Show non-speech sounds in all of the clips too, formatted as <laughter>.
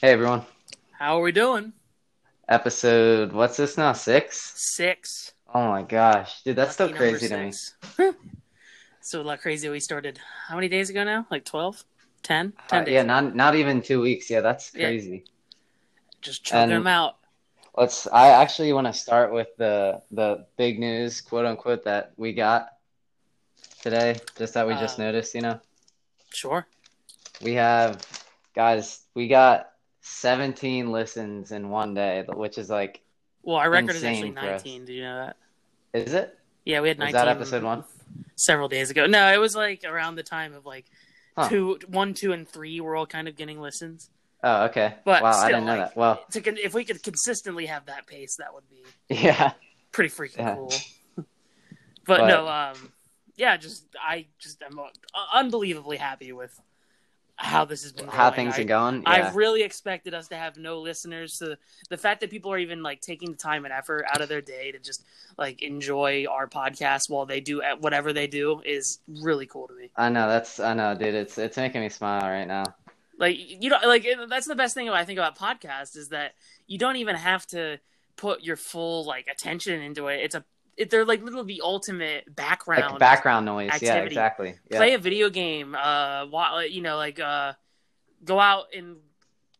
Hey everyone. How are we doing? Episode what's this now? Six? Six. Oh my gosh. Dude, that's Lucky still crazy to me. <laughs> so a lot crazy. We started how many days ago now? Like 12? 10? 10 Uh, days. yeah, not not even two weeks. Yeah, that's Yeah. crazy. Just choking and- them out. Let's I actually want to start with the the big news, quote unquote, that we got today, just that we just Uh, noticed, you know. Sure. We have guys, we got 17 listens in one day, which is like Well, our record is actually 19. Did you know that? is it? Yeah, we had Was 19. that episode one? Several days ago. No, it was like around the time of like Huh. two, one, two, and three. We're all kind of getting listens. Oh, okay. But wow, still, I didn't know like, that. Well, To if we could consistently have that pace, that would be <laughs> yeah. pretty freaking Yeah. cool. <laughs> but, But- no, um, yeah, just I just am uh, unbelievably happy with how this has been. How things I, are going. I Yeah. really expected us to have no listeners. So the fact that people are even like taking the time and effort out of their day to just like enjoy our podcast while they do uh, whatever they do is really cool to me. I know that's I know, dude. It's it's making me smile right now. Like you know, like that's the best thing I think about podcasts is that you don't even have to put your full like attention into it. It's a they're like literally the ultimate background Like background noise. Yeah, exactly. Yeah. play a video game uh wa- you know like uh go out and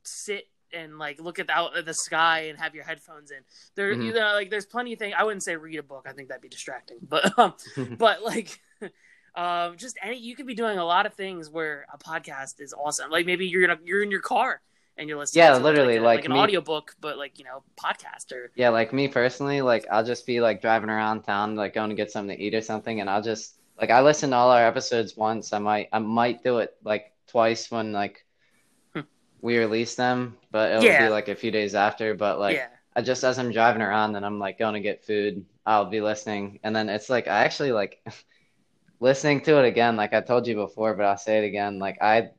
sit and like look at the, out at the sky and have your headphones in there Mhm. you know like there's plenty of things i wouldn't say read a book i think that'd be distracting but um <laughs> but like <laughs> um just any you could be doing a lot of things where a podcast is awesome like maybe you're in a, you're in your car and you're listening Yeah, to literally, like, a- like like an me- audiobook but like you know podcast or Yeah, like me personally, like I'll just be like driving around town, like going to get something to eat or something, and I'll just like I listen to all our episodes once. I might I might do it like twice when like Hmm. we release them, but it'll Yeah. be like a few days after. But like yeah I just as I'm driving around and I'm like going to get food, I'll be listening, and then it's like I actually like <laughs> listening to it again. Like I told you before, but I'll say it again. Like I,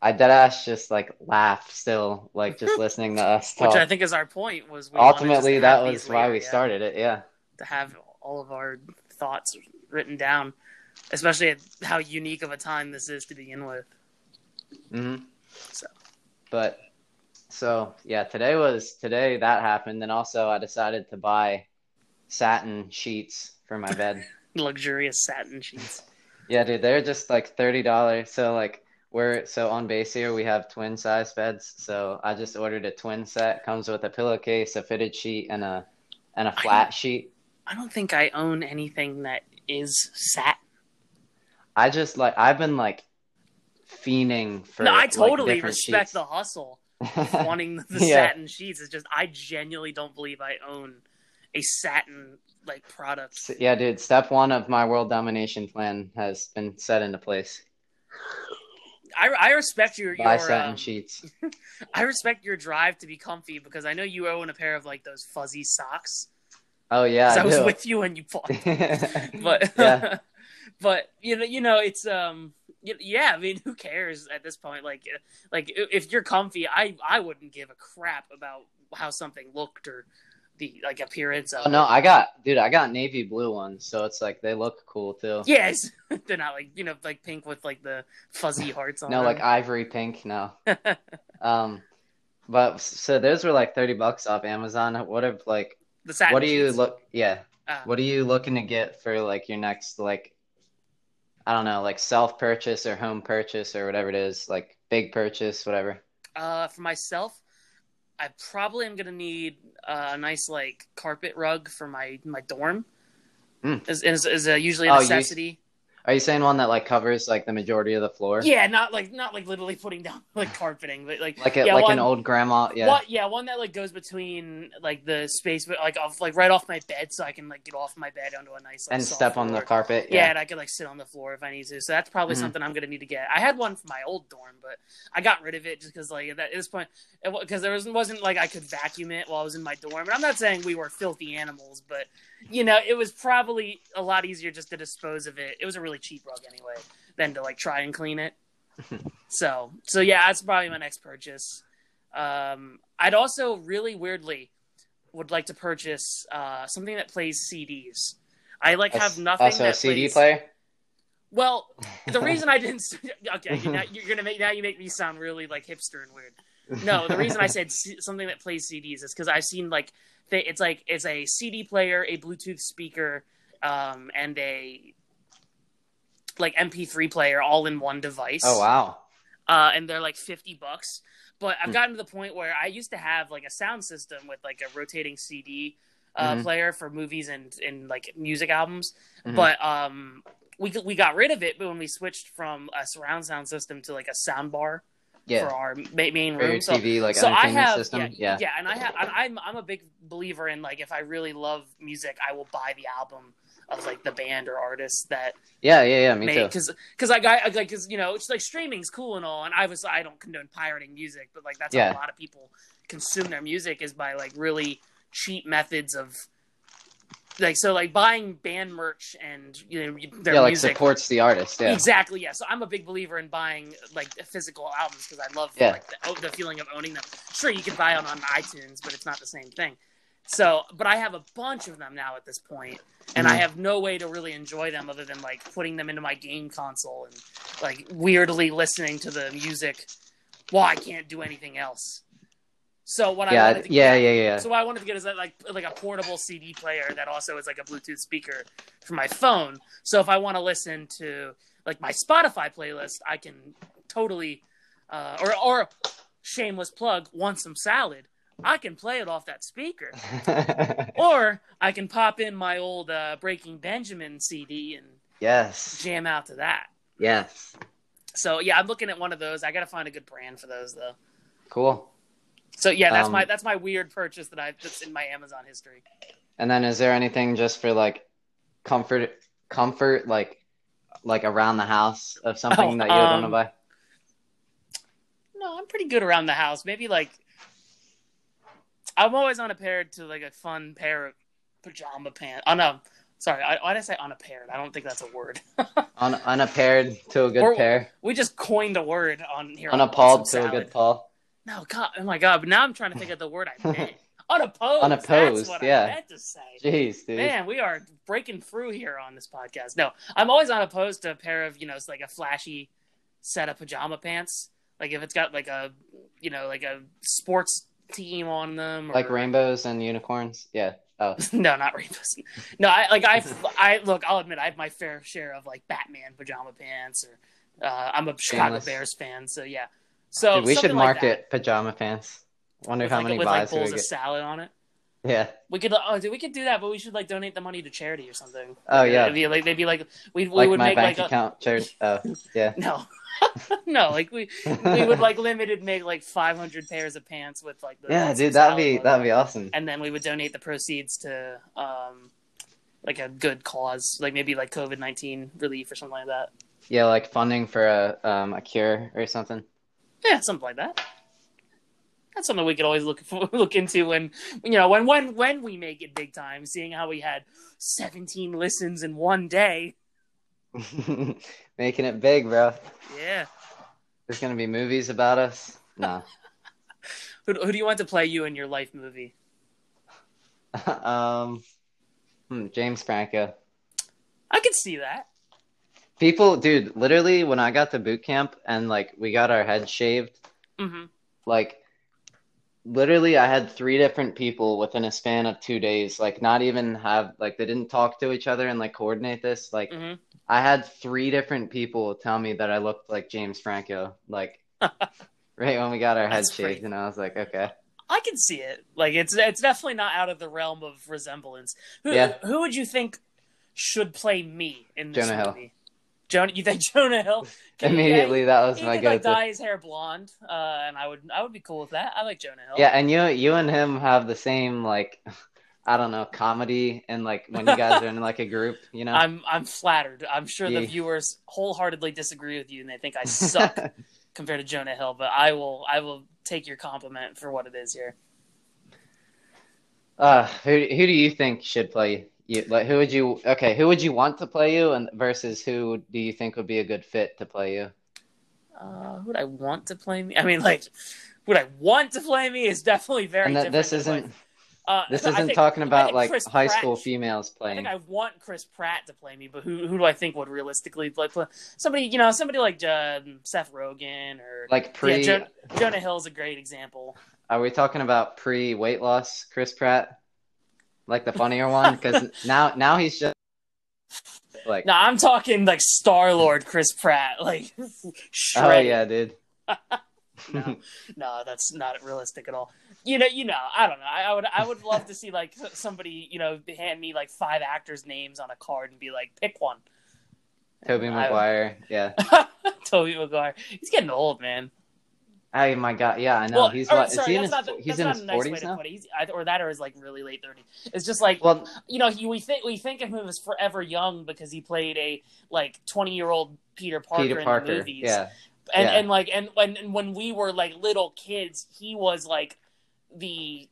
I deadass just like laugh still, like just <laughs> listening to us talk. which i think is our point was we Ultimately, to that was why later, we yeah. started it. Yeah. to have all of our thoughts written down, especially how unique of a time this is to begin with. hmm So But so yeah, today was today that happened, and also I decided to buy satin sheets for my bed. <laughs> luxurious satin sheets. <laughs> Yeah, dude, they're just like thirty dollars. So like we're so on base here we have twin size beds. So I just ordered a twin set. Comes with a pillowcase, a fitted sheet, and a and a I- flat sheet. I don't think I own anything that is satin. I just like I've been like fiending for no, I totally different respect sheets. the hustle. <laughs> Wanting the, Yeah. satin sheets is just I genuinely don't believe I own a satin like product. Yeah, dude, step one of my world domination plan has been set into place. I, I respect your Buy your satin um, sheets. <laughs> I respect your drive to be comfy because I know you own a pair of like those fuzzy socks. Oh yeah, I, I was do. with you when you bought <laughs> but Yeah. <laughs> but you know you know it's um yeah i mean who cares at this point like like if you're comfy i i wouldn't give a crap about how something looked or the like appearance of Oh no. I got dude, I got navy blue ones, so it's like they look cool too. yes <laughs> they're not like you know like pink with like the fuzzy <laughs> hearts on No, like ivory pink, no. <laughs> Um, but so those were like thirty bucks off Amazon. What if like the satin what do you look? Yeah, Ah. what are you looking to get for like your next like? I don't know, like self purchase or home purchase or whatever it is, like big purchase, whatever. uh for myself i probably am gonna need a nice like carpet rug for my my dorm Mm. is, is, is a usually a Oh, necessity Are you saying one that like covers like the majority of the floor? Yeah, not like not like literally putting down <laughs> like carpeting, but like Like a, yeah, like one, an old grandma. Yeah. What, yeah, one that like goes between like the space, but like off like right off my bed, so I can like get off my bed onto a nice like, and step on the carpet. Yeah. Yeah. and I could like sit on the floor if I need to. So that's probably Mhm. something I'm gonna need to get. I had one for my old dorm, but I got rid of it just because like at that- at this point, because there was, wasn't like I could vacuum it while I was in my dorm. And I'm not saying we were filthy animals, but you know, it was probably a lot easier just to dispose of it. It was a really cheap rug anyway, than to like try and clean it. <laughs> so, so yeah, that's probably my next purchase. Um, I'd also really weirdly would like to purchase uh, something that plays CDs. I like have S- nothing Also, a CD plays. player. Well, the <laughs> reason I didn't okay, now you're gonna make now you make me sound really like hipster and weird. No, the reason I said C- something that plays CDs is because I've seen like they, it's like it's a CD player, a Bluetooth speaker, um, and a like MP3 player all in one device. Oh wow. uh, and they're like 50 bucks. But I've Hmm. gotten to the point where I used to have like a sound system with like a rotating CD uh, Mhm. player for movies and, and like music albums. Mhm. But um, we we got rid of it but when we switched from a surround sound system to like a sound bar Yeah. for our ma- main room. So TV like so I have system. Yeah, Yeah. yeah, and I have I'm I'm a big believer in like if I really love music, I will buy the album of like the band or artist that Yeah, yeah, yeah. Me made too. because because I got like because you know it's like streaming's cool and all, and I was I don't condone pirating music, but like that's Yeah. how a lot of people consume their music is by like really cheap methods of like so like buying band merch and you know their Yeah, like music. supports the artist. Yeah. Exactly, yeah. So I'm a big believer in buying like physical albums because I love Yeah. like the, the feeling of owning them. Sure, you can buy them on iTunes, but it's not the same thing. So, but I have a bunch of them now at this point, and I Mhm. have no way to really enjoy them other than like putting them into my game console and like weirdly listening to the music while I can't do anything else. So what I Yeah, wanted to yeah, get, yeah, yeah. so what I wanted to get is that like like a portable CD player that also is like a Bluetooth speaker for my phone. So if I want to listen to like my Spotify playlist, I can totally uh, or or shameless plug, want some salad. I can play it off that speaker, <laughs> or I can pop in my old uh, Breaking Benjamin CD and yes. jam out to that. Yes. So yeah, I'm looking at one of those. I got to find a good brand for those though. Cool. So yeah, that's Um, my that's my weird purchase that I that's in my Amazon history. And then is there anything just for like comfort comfort like like around the house of something Oh, that you would want to um, buy? No, I'm pretty good around the house. Maybe like I'm always unpaired to like a fun pair of pajama pants. Oh no, sorry. I, why did I say unpaired? I don't think that's a word. <laughs> Un- unpaired to a good Or- pair. we just coined a word on here. on Unappalled Some to a good Paul. No, God, oh my God! But now I'm trying to think of the word I meant. Unopposed. <laughs> Unopposed, That's what yeah. I meant to say. Jeez, dude. Man, we are breaking through here on this podcast. No, I'm always unopposed to a pair of, you know, it's like a flashy set of pajama pants. Like if it's got like a, you know, like a sports team on them. Or... Like rainbows and unicorns. Yeah. Oh. <laughs> no, not rainbows. No, I like I <laughs> I look. I'll admit I have my fair share of like Batman pajama pants, or uh, I'm a Chicago Shameless. Bears fan, so yeah. So Dude, we should something like market pajama pants. Wonder that, how with, many like, with like buys we bowls of salad on it. Yeah. We could oh dude, we could do that, but we should like donate the money to charity or something. Oh yeah. It'd be like they'd be like we we like would my make bank like a, account church. Oh, <laughs> yeah. no. <laughs> no, like we we would like limited make like 500 pairs of pants with like the Yeah, dude, that'd be that'd be awesome. and then we would donate the proceeds to um like a good cause, like maybe like COVID 19 relief or something like that. Yeah, like funding for a um a cure or something. Yeah, something like that. That's something we could always look <laughs> look into when you know when when when we make it big time. Seeing how we had 17 listens in one day. <laughs> Making it big, bro. Yeah. There's gonna be movies about us. No. <laughs> Who, who do you want to play you in your life movie? <laughs> um, hmm, James Franco. I could see that. People, dude, literally, when I got to boot camp and like we got our heads shaved, hmm like literally, I had three different people within a span of two days. Like, not even have like they didn't talk to each other and like coordinate this. Like, hmm I had three different people tell me that I looked like James Franco. Like, <laughs> right when we got our heads shaved, and I was like, okay. I can see it. Like it's it's definitely not out of the realm of resemblance. Who Yeah. who would you think should play me in this Jonah Hill. movie? Jonah, you think <laughs> Jonah Hill? Can- <laughs> Immediately, that was he, my could go-to. dye his hair blonde, uh, and I would I would be cool with that. I like Jonah Hill. Yeah, and you you and him have the same like I don't know comedy and like when you guys are in like a group, you know. <laughs> I'm I'm flattered. I'm sure the viewers wholeheartedly disagree with you, and they think I <laughs> suck compared to Jonah Hill. But I will I will take your compliment for what it is here. uh, who who do you think should play you? Like who would you? Okay, who would you want to play you, and versus who do you think would be a good fit to play you? Uh, who would I want to play me? I mean, like, would I want to play me is definitely very and this isn't Uh, This isn't think- talking about like Chris high Pratt school females I playing. think I want Chris Pratt to play me, but who who do I think would realistically play, play somebody? You know, somebody like uh, Seth Rogen or Like pre, yeah, Jo- Jonah Hill's a great example. are we talking about pre weight loss, Chris Pratt? Like the funnier one? Because <laughs> now now he's just like No, I'm talking like Star Lord Chris Pratt, like oh yeah, dude. <laughs> no, no, that's not realistic at all. You know, you know, I don't know. I, I would, I would love to see like somebody, you know, hand me like five actors' names on a card and be like, pick one. Tobey Maguire, <laughs> yeah. Tobey Maguire. He's getting old, man. Oh my god, yeah, I know. Well, he's or, what? Is sorry, he in his? not, the- he's in his nice forties now. He's, or that, or is like really late thirties. It's just like Well, you know, he, we think we think of him as forever young because he played a like twenty year old Peter Parker Peter in the movies. yeah, and Yeah. and like and when and when we were like little kids, he was like the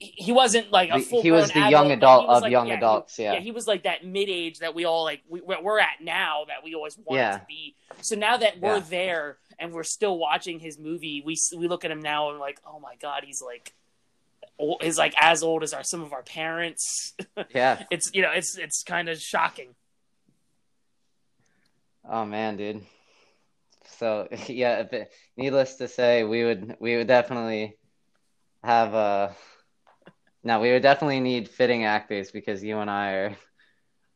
he wasn't like a full he was the young adult of young adults. yeah. Yeah, he was like that mid age that we all like we, we're at now that we always wanted Yeah. to be. So now that we're Yeah. there and we're still watching his movie, we we look at him now and like, oh my god, he's like, is like as old as our some of our parents. <laughs> yeah. it's you know it's it's kind of shocking. Oh man, dude. So <laughs> yeah, needless to say, we would we would definitely have a. no, we would definitely need fitting actors because you and I are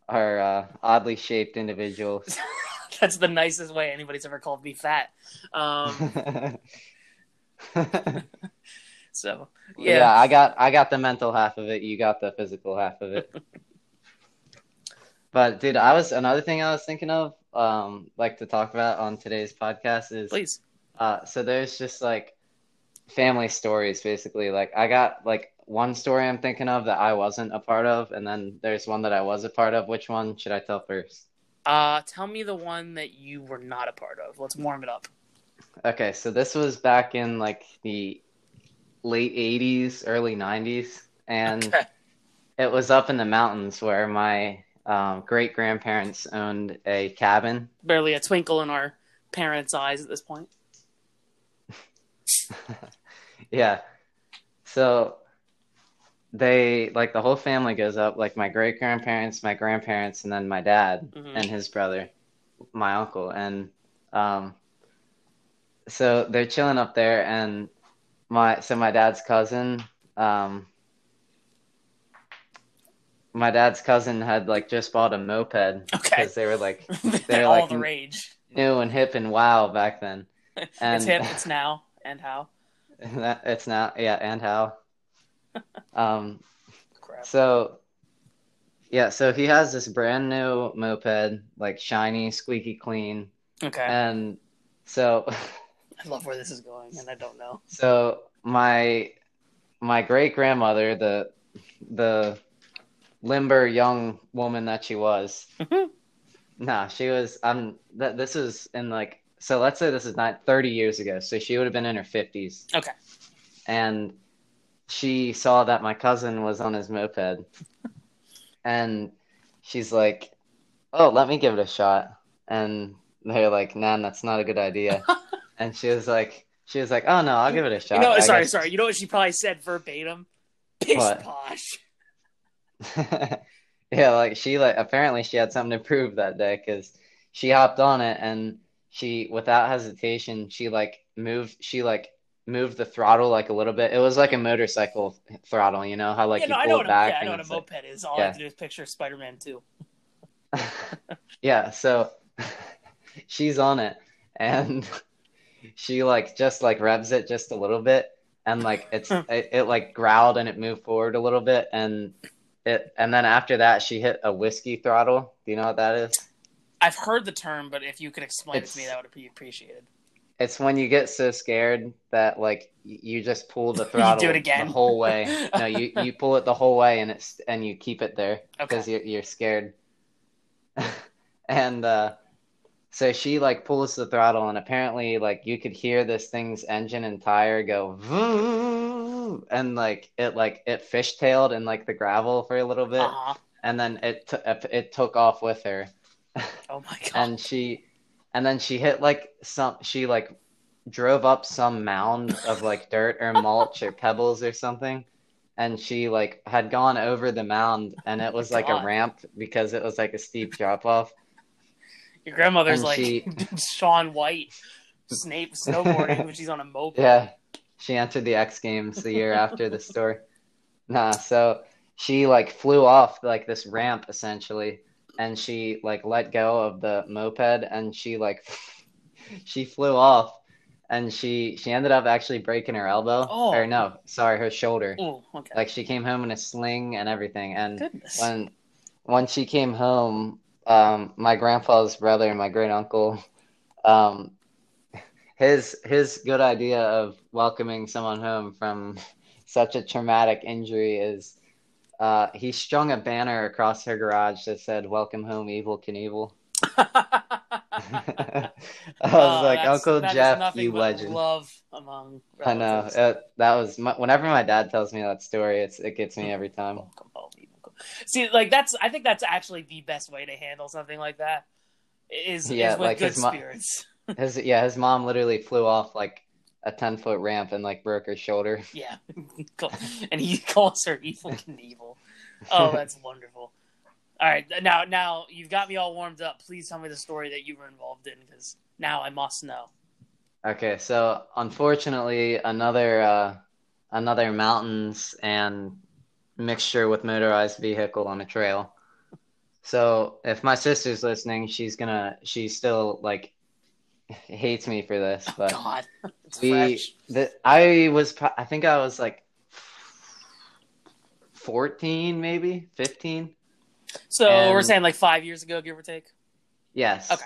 are uh, oddly shaped individuals. <laughs> That's the nicest way anybody's ever called me fat. Um, <laughs> so yeah. yeah. I got I got the mental half of it. You got the physical half of it. <laughs> but dude, I was another thing I was thinking of, um, like to talk about on today's podcast is please. Uh, so there's just like family stories, basically. Like I got like one story I'm thinking of that I wasn't a part of, and then there's one that I was a part of. Which one should I tell first? Uh, tell me the one that you were not a part of. Let's warm it up. Okay, so this was back in like the late 80s, early 90s, and Okay. it was up in the mountains where my um, great grandparents owned a cabin. Barely a twinkle in our parents' eyes at this point. <laughs> Yeah. So they like the whole family goes up, like my great grandparents, my grandparents, and then my dad Mhm. and his brother, my uncle. And um so they're chilling up there and my so my dad's cousin, um my dad's cousin had like just bought a moped Okay. because they were like They're <laughs> all all like- the rage. new and hip and wow back then. <laughs> it's And- hip. It's now. And how? <laughs> That, it's not yeah, and how. <laughs> Um Crap. So, yeah, so he has this brand new moped, like shiny, squeaky clean, Okay. and so, <laughs> I love where this is going, and I don't know. so my my great grandmother, the the limber young woman that she was, nah, she was. i'm that this is in like so. Let's say this is not thirty years ago, so she would have been in her fifties. Okay. and she saw that my cousin was on his moped and she's like oh let me give it a shot and they're like nan that's not a good idea <laughs> and she was like she was like oh no i'll give it a shot You know, sorry, guess." sorry. You know what she probably said verbatim? Pish What? posh. <laughs> yeah like she like apparently she had something to prove that day because she hopped on it and she without hesitation she like moved she like moved the throttle like a little bit. It was like a motorcycle throttle you know how like yeah, you no, I pull know it what a, back yeah, I know what a it's like- moped is. All I have to do is picture Spider Man 2. <laughs> yeah so <laughs> she's on it. And <laughs> she like just like revs it just a little bit. And like it's it, it like growled and it moved forward a little bit. And it and then after that she hit a whiskey throttle. Do you know what that is I've heard the term, but if you could explain it to me, that would be appreciated. it's when you get so scared that like you just pull the <laughs> throttle do it again. the whole way <laughs> no you you pull it the whole way and it's and you keep it there because Okay. you're, you're scared <laughs> and uh so she like pulls the throttle and apparently like you could hear this thing's engine and tire go "Vroom," and like it like it fishtailed in like the gravel for a little bit Uh-huh. and then it t- it took off with her Oh my <laughs> god. and she and then she hit like some she like drove up some mound of like dirt or mulch or <laughs> pebbles or something and she like had gone over the mound, and oh it was like God. a ramp because it was like a steep drop off. Your grandmother's And like she- <laughs> Shaun White, Snape snowboarding when she's on a moped. Yeah, she entered the X Games the year after the story. Nah, so she like flew off like this ramp essentially, and she like let go of the moped, and she like <laughs> she flew off, and she she ended up actually breaking her elbow. Oh. Or no, sorry, her shoulder. Oh, okay. Like she came home in a sling and everything, and Goodness. when when she came home, um, my grandpa's brother, and my great uncle, um, his his good idea of welcoming someone home from <laughs> such a traumatic injury is uh, he strung a banner across her garage that said "Welcome home, Evel Knievel." <laughs> I was Oh, like, Uncle Jeff, you legend. Love among. I know that was my, whenever my dad tells me that story, it's it gets me every time. Welcome home, Evel See, like that's. I think that's actually the best way to handle something like that. Is Yeah, is with like good his mo- spirits. His yeah, his mom literally flew off like a ten foot ramp and like broke her shoulder. <laughs> Yeah, <laughs> and he <laughs> calls her Evel Knievel. Oh, that's wonderful. All right, now now you've got me all warmed up. Please tell me the story that you were involved in, because now I must know. Okay, so unfortunately, another uh, another mountains and mixture with motorized vehicle on a trail. So if my sister's listening, she's gonna she's still like hates me for this, but God, we the, I was I think I was like 14 maybe 15 So we're saying like five years ago, give or take. Yes. Okay.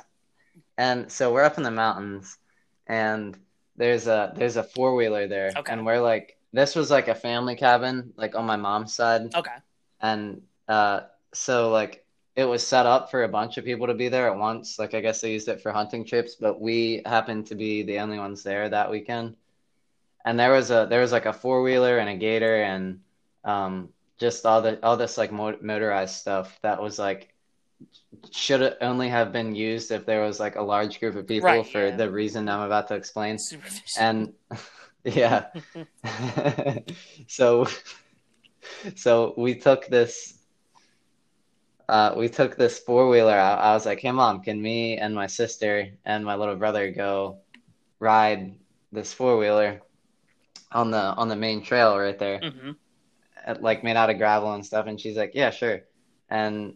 And so we're up in the mountains, and there's a there's a four wheeler there, Okay. and we're like this was like a family cabin, like on my mom's side, Okay. and uh, so like it was set up for a bunch of people to be there at once. Like I guess they used it for hunting trips, but we happened to be the only ones there that weekend. And there was a there was like a four wheeler and a gator and um, just all the all this like motorized stuff that was like should only have been used if there was like a large group of people Right, for yeah. the reason I'm about to explain. And <laughs> yeah, <laughs> <laughs> so so we took this uh, we took this four wheeler out. I was like, "Hey, mom, can me and my sister and my little brother go ride this four wheeler on the on the main trail right there, hmm at- like made out of gravel and stuff?" And she's like, "Yeah, sure." And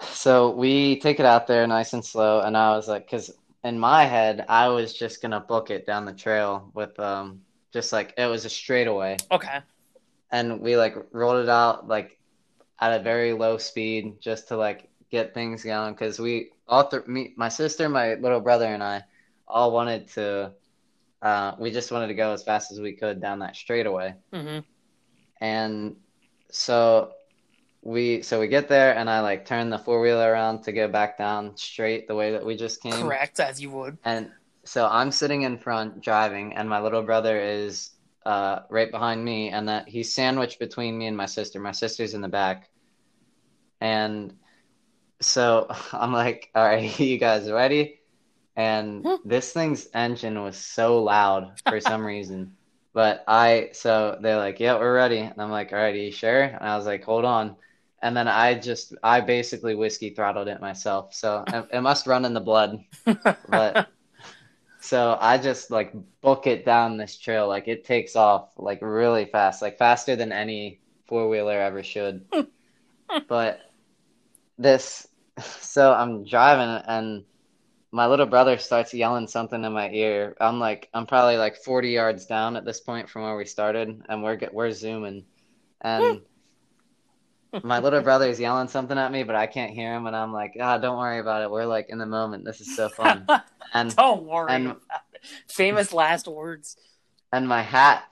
so we take it out there nice and slow, and I was like, because in my head, I was just gonna book it down the trail with um, just like it was a straightaway Okay. and we like rolled it out like at a very low speed just to like get things going because we all th- me my sister my little brother and i all wanted to uh, we just wanted to go as fast as we could down that straightaway. Hmm and so we so we get there and i like turn the four-wheeler around to go back down straight the way that we just came. Correct, as you would. and so I'm sitting in front driving, and my little brother is uh, right behind me, and that he's sandwiched between me and my sister. My sister's in the back, and so <laughs> I'm like, "All right, <laughs> you guys ready?" And this thing's engine was so loud for some <laughs> reason. But I, so they're like, "Yeah, we're ready," and I'm like, "All right, are you sure?" And I was like, "Hold on." And then I just, I basically whiskey throttled it myself. So it, it must run in the blood. But- So I just like book it down this trail. Like it takes off like really fast, like faster than any four wheeler ever should. <laughs> but this, <laughs> so I'm driving and my little brother starts yelling something in my ear. I'm like, I'm probably like 40 yards down at this point from where we started, and we're get- we're zooming, and hmm. My little brother's yelling something at me, but I can't hear him, and I'm like, ah, don't worry about it. We're like in the moment. This is so fun. <laughs> And Don't worry And- about it. Famous last words. and my hat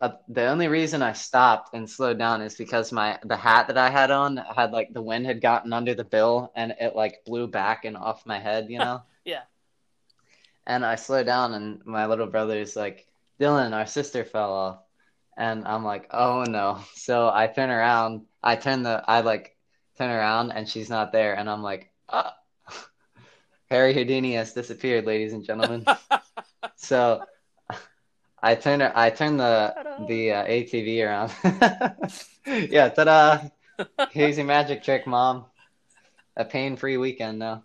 uh, the only reason I stopped and slowed down is because my the hat that I had on had like the wind had gotten under the bill and it like blew back and off my head, you know? <laughs> Yeah. And I slowed down and my little brother's like, Dylan, our sister fell off. And I'm like, oh no. <laughs> So I turn around, I turn the I like turn around and she's not there and I'm like, ah. <laughs> Harry Houdini has disappeared, ladies and gentlemen. <laughs> So I turned I turned the Ta-da. the uh, ATV around. yeah, ta-da! Here's your magic trick, mom. A pain-free weekend now.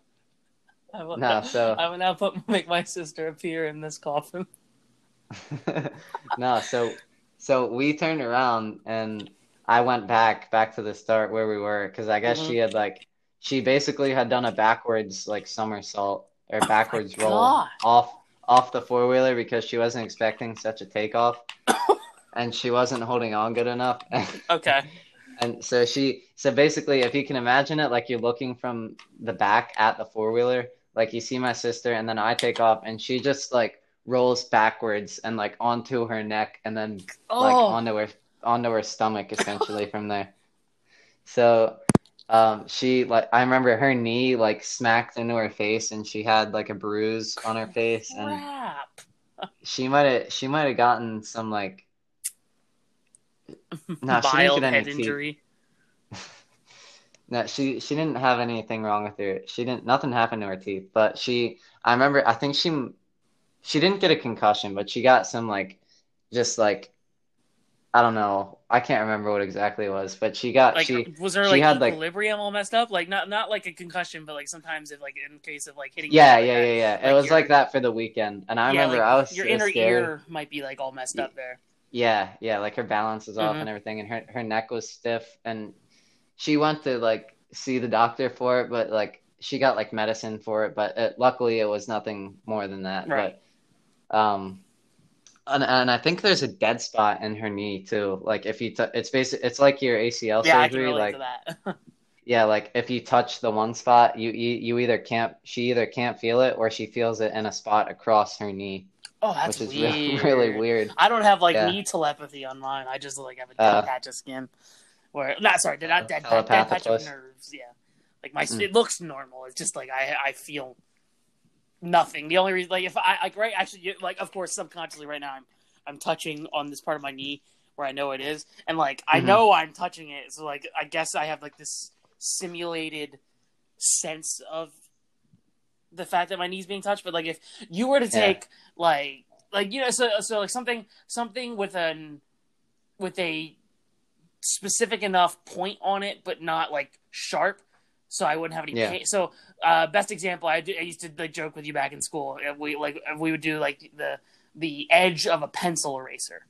I will, No, so I will now put make my sister appear in this coffin. no, so so we turned around and I went back back to the start where we were because I guess Mhm. she had like she basically had done a backwards like somersault or backwards Oh roll God. off off the four wheeler because she wasn't expecting such a takeoff <coughs> and she wasn't holding on good enough. <laughs> Okay. And so she, so basically, if you can imagine it, like you're looking from the back at the four wheeler, like you see my sister, and then I take off, and she just like rolls backwards and like onto her neck, and then like Oh, onto her onto her stomach, essentially <laughs> from there. So, um, she like I remember her knee like smacked into her face, and she had like a bruise on her face, and she might have she might have gotten some like <laughs> no, she didn't get any teeth. injury. <laughs> No, she she didn't have anything wrong with her. She didn't nothing happened to her teeth, but she I remember I think she she didn't get a concussion, but she got some like just like I don't know. I can't remember what exactly it was, but she got Like, she was her she like had, like- equilibrium all messed up? Like, not not like a concussion, but like sometimes if like in case of like hitting. yeah, like yeah, that, yeah, yeah. It was like that for the weekend. And I yeah, remember like, I was your so inner scared. ear might be like all messed up there. Yeah, yeah, like her balance is off Mhm. and everything, and her her neck was stiff, and she went to like see the doctor for it, but like she got like medicine for it, but it, luckily it was nothing more than that. Right. But um, and and I think there's a dead spot in her knee too. Like if you, t- it's basic, it's like your ACL yeah, surgery. Like that. <laughs> yeah, like if you touch the one spot, you, you you either can't, she either can't feel it or she feels it in a spot across her knee, oh, that's which is <laughs> weird. really really weird. I don't have like Yeah. knee telepathy on mine. I just like have a dead Uh, patch of skin. Where not sorry, not dead, dead patch of nerves. Yeah, like my Mm. it looks normal. It's just like I I feel nothing. The only reason like if I like right actually you- like of course subconsciously right now I'm I'm touching on this part of my knee where I know it is, and like I Mhm. know I'm touching it. So like I guess I have like this simulated sense of the fact that my knee's being touched. But like if you were to Yeah. take like like you know so so like something something with an with a specific enough point on it, but not like sharp, so I wouldn't have any Yeah. pain. So, uh, best example, I, I used to like joke with you back in school. uh, We like we would do like the the edge of a pencil eraser.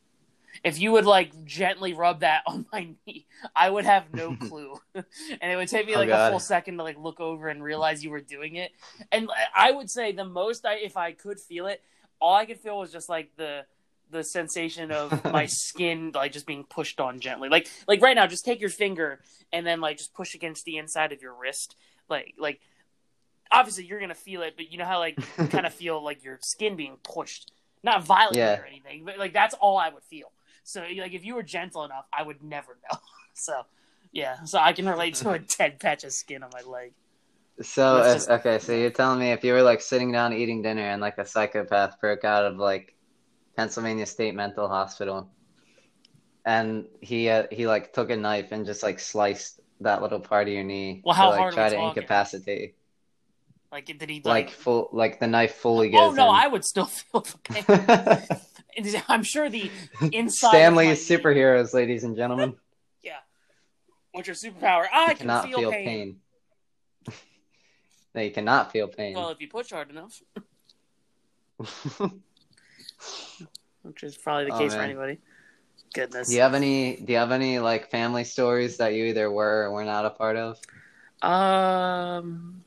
If you would like gently rub that <laughs> on my knee, I would have no <laughs> clue, <laughs> and it would take me Oh, like a full second to like look over and realize you were doing it. And I would say the most I, if I could feel it, all I could feel was just like the the sensation of <laughs> my skin like just being pushed on gently. Like like right now, just take your finger and then like just push against the inside of your wrist. Like like obviously you're gonna feel it, but you know how like <laughs> kind of feel like your skin being pushed, not violently Yeah. or anything, but like that's all I would feel. So like if you were gentle enough, I would never know. <laughs> So yeah, so I can relate to a dead patch of skin on my leg. So if, just- okay, so you're telling me if you were like sitting down eating dinner and like a psychopath broke out of like Pennsylvania State Mental Hospital, and he uh, he like took a knife and just like sliced that little part of your knee Well, how to like try to talking? incapacitate. Like did he Like like? full, like the knife fully goes oh no, in. I would still <laughs> feel the pain. <laughs> I'm sure the inside. Stanley is knee- superheroes, ladies and gentlemen. <laughs> Yeah. What's your superpower? I You can cannot feel, feel pain. pain. no, you cannot feel pain. Well, if you push hard enough, which is probably the Oh, case for anybody. Goodness. do you have any? Do you have any like family stories that you either were or were not a part of? Um,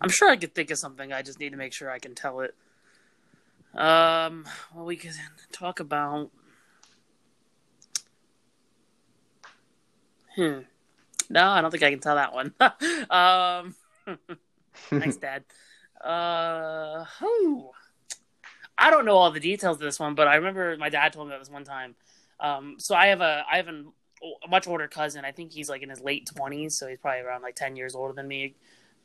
I'm sure I could think of something. I just need to make sure I can tell it. Um, well, we can talk about. Hmm. No, I don't think I can tell that one. <laughs> um, <laughs> thanks, <laughs> Dad. Uh, whew. I don't know all the details of this one, but I remember my dad told me about this one time. Um, so I have a I have an, a much older cousin. I think he's like in his late twenties, so he's probably around like ten years older than me,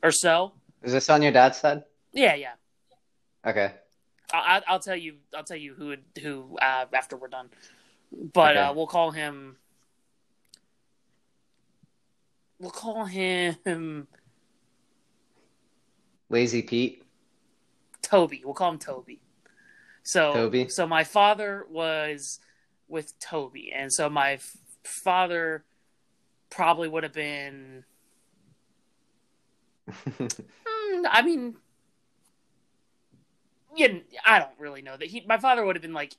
or so. Is this on your dad's side? Yeah, yeah. Okay. I, I- I'll tell you. I'll tell you who who uh, after we're done. But Okay. uh, we'll call him. We'll call him Lazy Pete. Toby. We'll call him Toby. So Toby? so my father was with Toby, and so my f- father probably would have been. <laughs> Hmm, I mean, yeah, I don't really know that he. My father would have been like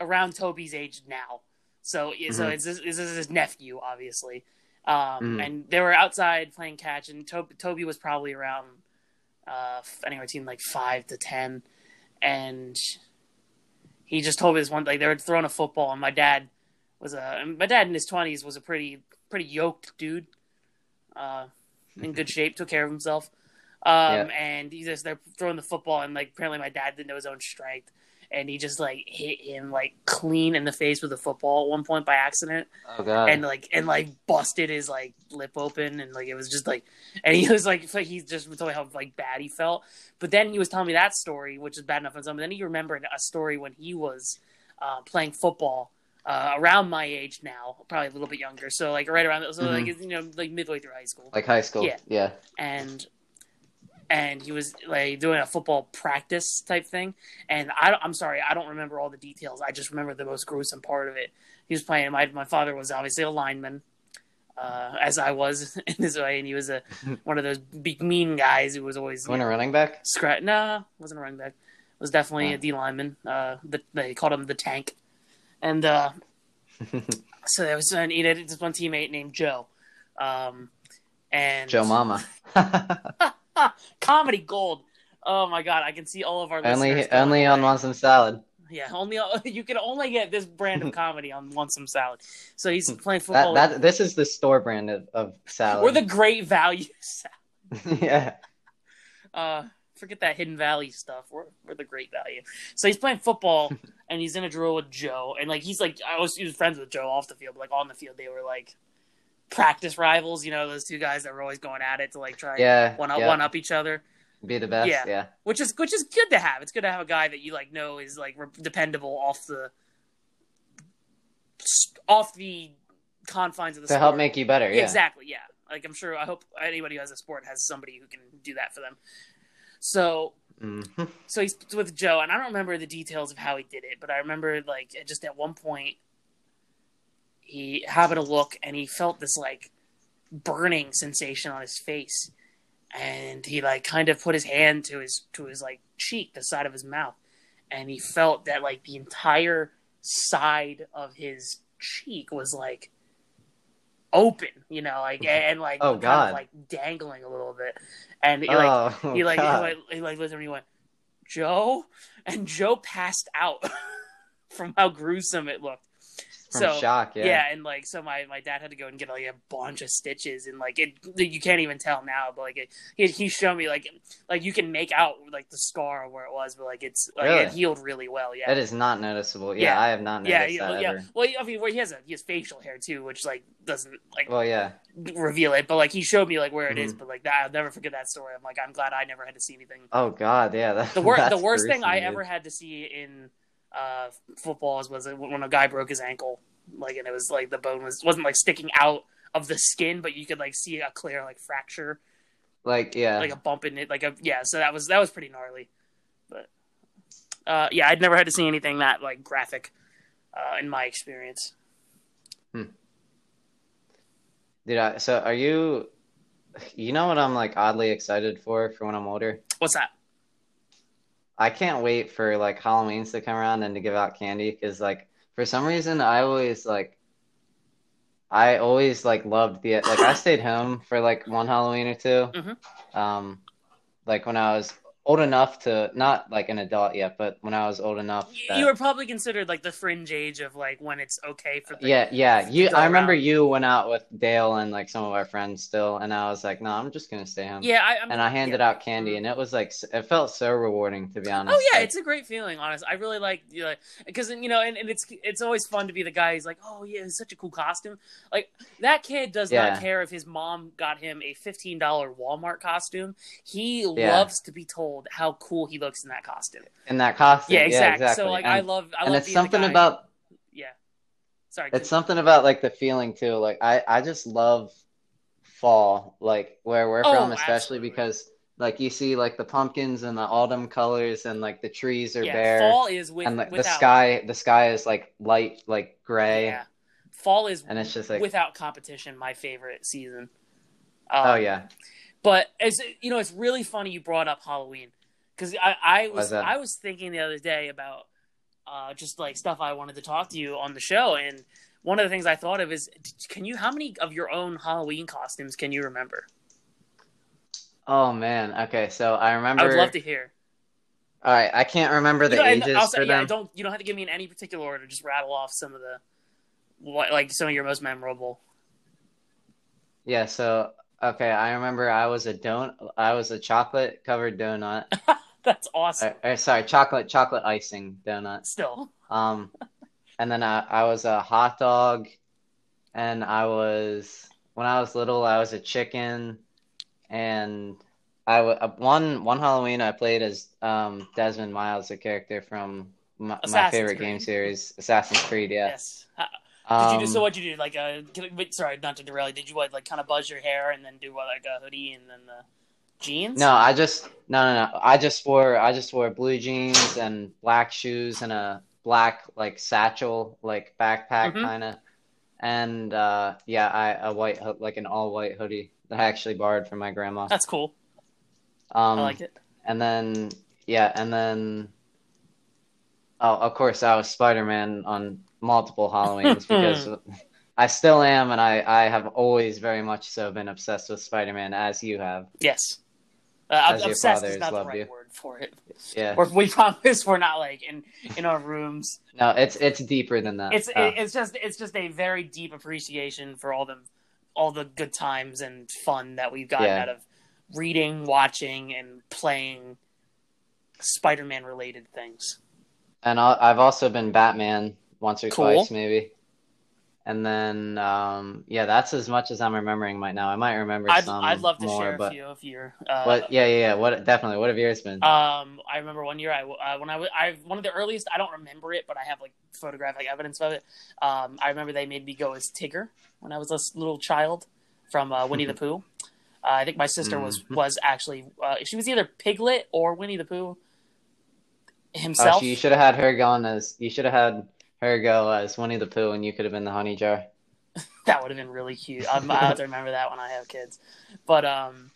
around Toby's age now, so so Mhm. it's this, this is his nephew, obviously. Um, Mhm. and they were outside playing catch, and Toby, Toby was probably around uh, anywhere between like five to ten, and he just told me this one like they were throwing a football, and my dad was a my dad in his twenties was a pretty pretty yoked dude, uh, in good <laughs> shape, took care of himself. Um, and he just they're throwing the football, and like apparently my dad didn't know his own strength, and he just like hit him like clean in the face with a football at one point by accident, oh god. and like and like busted his like lip open, and like it was just like, and he <laughs> was like like he just told me how like bad he felt, but then he was telling me that story, which is bad enough on some, but then he remembered a story when he was uh, playing football. Uh, around my age now, probably a little bit younger. So like right around, so like you know, like midway through high school like high school. Yeah. Yeah. and and he was like doing a football practice type thing. And I, I'm sorry, I don't remember all the details. I just remember the most gruesome part of it. He was playing. My my father was obviously a lineman, uh, as I was <laughs> in this way, and he was a <laughs> one of those big mean guys who was always When a running back? scratch. Nah, wasn't a running back. Was definitely Oh. a D lineman. Uh, the, they called him the tank, and uh, <laughs> so there was an, he had this one teammate named Joe, um, and Joe Mama. <laughs> comedy gold. Oh my god, I can see all of our only only on want some salad. Yeah, only <laughs> you can only get this brand of <laughs> comedy on Want Some Salad. So he's Hmm. playing That football. that this is the store brand of, of salad. We're the great value. salad. yeah. Uh, forget that Hidden Valley stuff. We're we're the great value. So he's playing football and he's in a drill with Joe, and like he's like I was he was friends with Joe off the field, but like on the field they were like practice rivals. You know those two guys that were always going at it to like try Yeah. one up yeah. one up each other. Be the best. Yeah. Yeah. which is which is good to have. It's good to have a guy that you like know is like re- dependable off the off the confines of the To sport. help make you better. yeah, exactly. Yeah, like I'm sure. I hope anybody who has a sport has somebody who can do that for them. So Mhm. so he's with Joe, and I don't remember the details of how he did it, but I remember like just at one point he happened to look and he felt this like burning sensation on his face, and he like kind of put his hand to his to his like cheek, the side of his mouth, and he felt that like the entire side of his cheek was like open, you know, like and like Oh, kind God. of like dangling a little bit, and he, like oh, he like, he like he like looked at me and he went, Joe, and Joe passed out <laughs> from how gruesome it looked. From so shock. yeah. Yeah. and like so my my dad had to go and get like a bunch of stitches and like it you can't even tell now, but like it, he he showed me like like you can make out like the scar where it was, but like it's like Really? it healed really well. Yeah, That is not noticeable. Yeah, Yeah. I have not noticed yeah, yeah, that yeah. ever. Well, I mean, well, he has a he has facial hair too, which like doesn't like Well, yeah. reveal it, but like he showed me like where it is, Mhm. but like that I'll never forget that story. I'm like I'm glad I never had to see anything Oh God, yeah. That, the worst <laughs> the worst thing I dude. ever had to see in uh, football was, was when a guy broke his ankle, like and it was like the bone was wasn't like sticking out of the skin, but you could like see a clear like fracture, Like, yeah. like a bump in it, like a yeah. So that was that was pretty gnarly, but uh, yeah, I'd never had to see anything that like graphic uh, in my experience. Hmm. Dude, I, so are you? You know what I'm like oddly excited for for when I'm older? What's that? I can't wait for like Halloween's to come around and to give out candy because like for some reason I always like I always like loved the like I stayed home for like one Halloween or 2 Mhm. Um, like when I was old enough to not like an adult yet, but when I was old enough. Y- that- You were probably considered like the fringe age of like when it's okay for the yeah, yeah. You, I remember around. you went out with Dale and like some of our friends still, and I was like, no, I'm just gonna stay home. yeah. I, I'm, And I handed yeah. out candy, and it was like it felt so rewarding to be honest. Oh yeah, Like, it's a great feeling. Honest, I really like you know, because you know, and, and it's it's always fun to be the guy who's like, oh yeah, it's such a cool costume. Like that kid does Yeah. not care if his mom got him a fifteen dollar Walmart costume. He Yeah. loves to be told how cool he looks in that costume. in that costume. Yeah, Yeah, exactly. exactly. So like, and, I love, I and love it's something about yeah. Sorry, it's something about like the feeling too. Like I, I just love fall, like where we're Oh, from, especially absolutely. because Like you see like the pumpkins and the autumn colors and like the trees are yeah, bare fall is with and like the sky the sky is like light like gray Yeah, fall is and it's just like without competition my favorite season. oh Um, yeah. But as you know, it's really funny you brought up Halloween because I, I was? I was thinking the other day about uh, just like stuff I wanted to talk to you on the show, and one of the things I thought of is, can you how many of your own Halloween costumes can you remember? Oh man. Okay, so I remember I would love to hear. All right, I can't remember the You know, ages also, for yeah, them. don't you don't have to give me in any particular order. Just rattle off some of the what like some of your most memorable. Yeah, so okay, I remember I was a don I was a chocolate covered donut. <laughs> That's awesome. Or, or sorry, chocolate chocolate icing donut. Still, Um, and then I, I was a hot dog, and I was when I was little, I was a chicken, and I w- uh, one one Halloween I played as um Desmond Miles, a character from my, my favorite Creed. game series, Assassin's Creed. Yeah. yes. Uh, Did you do Um, so? What you do? Like a can sorry, not to derail. you, Did you what like kind of buzz your hair and then do what like a hoodie and then the jeans? No, I just no no no. I just wore I just wore blue jeans and black shoes and a black like satchel like backpack Mhm. kind of, and uh yeah, I a white ho- like an all white hoodie that I actually borrowed from my grandma. that's cool. Um, I like it. and then yeah, and then oh, of course I was Spider Man on multiple Halloweens <laughs> because I still am, and I I have always very much so been obsessed with Spider Man as you have. Yes. Uh, obsessed is not the right you. word for it. Yeah. Or we promise we're not like in in our rooms. No, it's it's deeper than that. It's Oh. it's just it's just a very deep appreciation for all the all the good times and fun that we've gotten Yeah. out of reading, watching, and playing Spider-Man related things. And I've also been Batman once or Cool. twice, maybe. And then, um, yeah, that's as much as I'm remembering right now. I might remember I'd some I'd love to more, share a few of your. Uh, what? Yeah, yeah, yeah. What? Definitely. What have yours been? Um, I remember one year I uh, when I was I one of the earliest. I don't remember it, but I have like photographic evidence of it. Um, I remember they made me go as Tigger when I was a little child from uh, Winnie the <laughs> Pooh. Uh, I think my sister was Mhm. was actually uh, she was either Piglet or Winnie the Pooh oh, himself. so you should have had her going as you should have had her go as Winnie the Pooh, and you could have been the honey jar. <laughs> That would have been really cute. I'm, I have to remember that when I have kids. But um,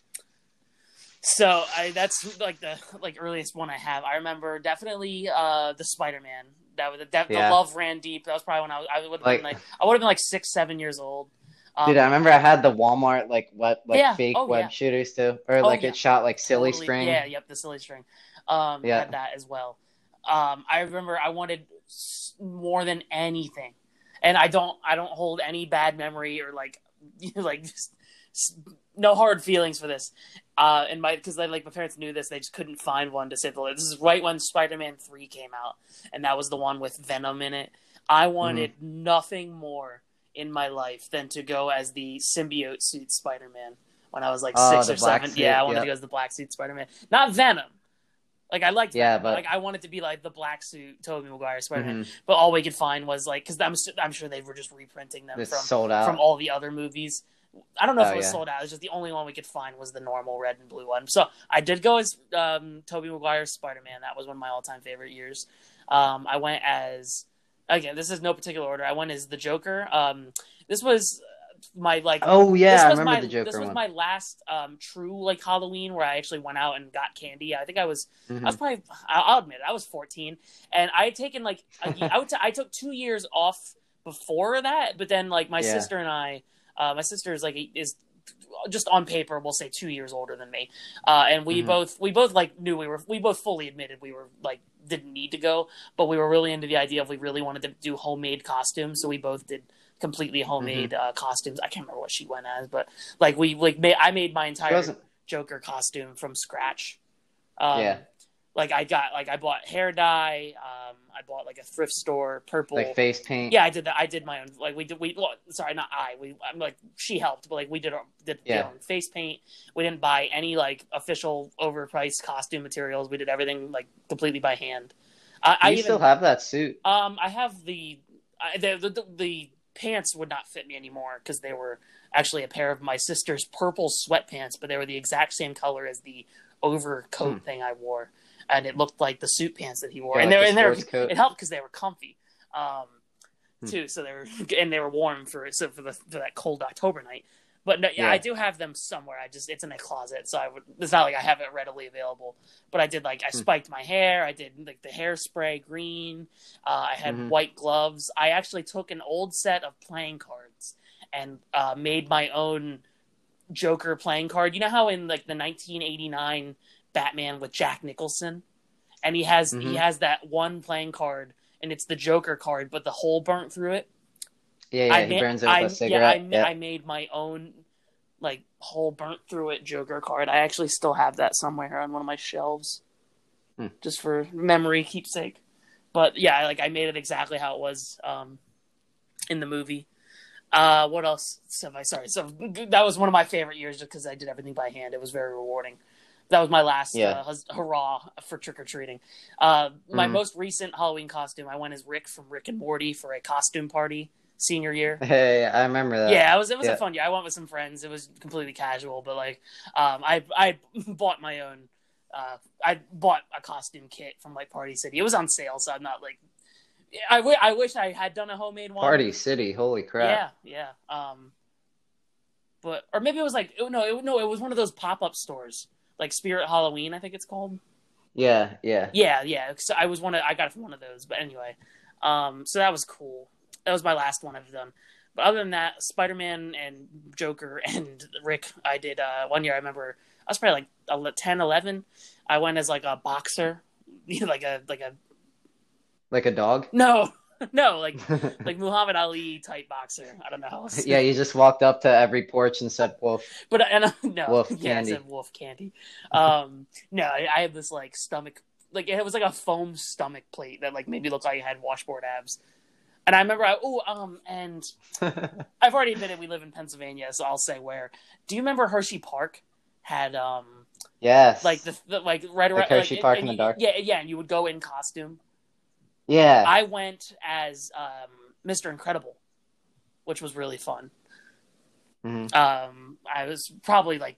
so I that's like the like earliest one I have. I remember definitely uh the Spider Man. That was the, Yeah. the love ran deep. That was probably when I was I would have Like- been like I would have been like six seven years old. Um, Dude, I remember I had the Walmart like what like Yeah. fake Oh, web yeah. shooters too, or Oh, like yeah. it shot like silly totally- string. Yeah, yep, the silly string. Um, Yeah. had that as well. Um, I remember I wanted more than anything, and I don't I don't hold any bad memory or like <laughs> like just no hard feelings for this. Uh, and my because like my parents knew this, they just couldn't find one to say the This is right when Spider Man three came out, and that was the one with Venom in it. I wanted Mm-hmm. nothing more in my life than to go as the symbiote suit Spider Man when I was like Oh, six or seven. suit, yeah, I wanted yep. to go as the black suit Spider Man, not Venom. Like I liked, Yeah, but- like I wanted to be like the black suit Tobey Maguire Spider Man, Mhm. but all we could find was like because I'm I'm sure they were just reprinting them It's from sold out. from all the other movies. I don't know if Oh, it was yeah. sold out. It was just the only one we could find was the normal red and blue one. So I did go as um, Tobey Maguire's Spider Man. That was one of my all time favorite years. Um, I went as again. This is no particular order. I went as the Joker. Um, this was my like oh yeah, I remember my the Joker this was one. my last um, true like Halloween where I actually went out and got candy. I think I was Mhm. I was probably I'll admit it, I was 14 and I had taken like a, I, would t- I took two years off before that, but then like my Yeah. sister and I, uh, my sister is like is just on paper we'll say two years older than me, uh, and we Mhm. both we both like knew we were we both fully admitted we were like didn't need to go, but we were really into the idea of we really wanted to do homemade costumes, so we both did completely homemade Mm-hmm. uh, costumes. I can't remember what she went as, but like we like made, I made my entire. Joker costume from scratch. Um, Yeah. Like I got like I bought hair dye. Um, I bought like a thrift store purple. Like face paint. yeah, I did that. I did my own. Like we did. We well, sorry, not I. We I'm like she helped, but like we did our did Yeah. our own face paint. We didn't buy any like official overpriced costume materials. We did everything like completely by hand. I, Do I even still have that suit? um, I have the I, the, the the pants would not fit me anymore because they were actually a pair of my sister's purple sweatpants, but they were the exact same color as the overcoat Hmm. thing I wore, and it looked like the suit pants that he wore, Yeah, and like they the and they were, it helped because they were comfy, um, Hmm. too. So they were and they were warm for so for the for that cold October night. But no, yeah, Yeah. I do have them somewhere. I just it's in a closet, so I would. It's not like I have it readily available. But I did like I Hmm. spiked my hair. I did like the hairspray green. Uh, I had Mhm. white gloves. I actually took an old set of playing cards and uh, made my own Joker playing card. You know how in like the 1989 Batman with Jack Nicholson, and he has he Mhm. has that one playing card, and it's the Joker card, but the hole burnt through it. Yeah, yeah, I he ma- burns it with I, a Yeah. I, I made my own like hole burnt through it Joker card. I actually still have that somewhere on one of my shelves, Hmm. just for memory keepsake. But yeah, like I made it exactly how it was um, in the movie. Uh, what else have I? Sorry, so that was one of my favorite years just because I did everything by hand. It was very rewarding. That was my last Yeah. uh, hurrah for trick or treating. Uh, my Mhm. most recent Halloween costume, I went as Rick from Rick and Morty for a costume party senior year. <laughs> Hey, I remember that. Yeah, it was it was yeah. a fun year. I went with some friends. It was completely casual, but like, um, I I <laughs> bought my own. Uh, I bought a costume kit from like Party City. It was on sale, so I'm not like. I, w- I wish I had done a homemade one. Party City, holy crap. Yeah, yeah. Um, but or maybe it was like no, it, no, it was one of those pop up stores like Spirit Halloween, I think it's called. Yeah, yeah. Yeah, yeah. So I was one of I got it from one of those. But anyway, um, so that was cool. That was my last one I've done. But other than that, Spider Man and Joker <laughs> and Rick, I did uh, one year. I remember I was probably like ele- 10, 11. I went as like a boxer, <laughs> like a like a Like a dog? no, <laughs> no, like like Muhammad Ali type boxer. I don't know. Yeah, you just walked up to every porch and said wolf. but and uh, no, Wolf yeah, candy. I said wolf candy. Um, no, I, I had this like stomach, like it was like a foam stomach plate that like made me look like I had washboard abs. And I remember, I, oh, um, and <laughs> I've already admitted we live in Pennsylvania, so I'll say where. Do you remember Hershey Park had um yes. like the, the like right around Hershey like, Park in the dark? Yeah, yeah, and you would go in costume. Yeah. I went as um Mr. Incredible, which was really fun. Mhm. Um, I was probably like,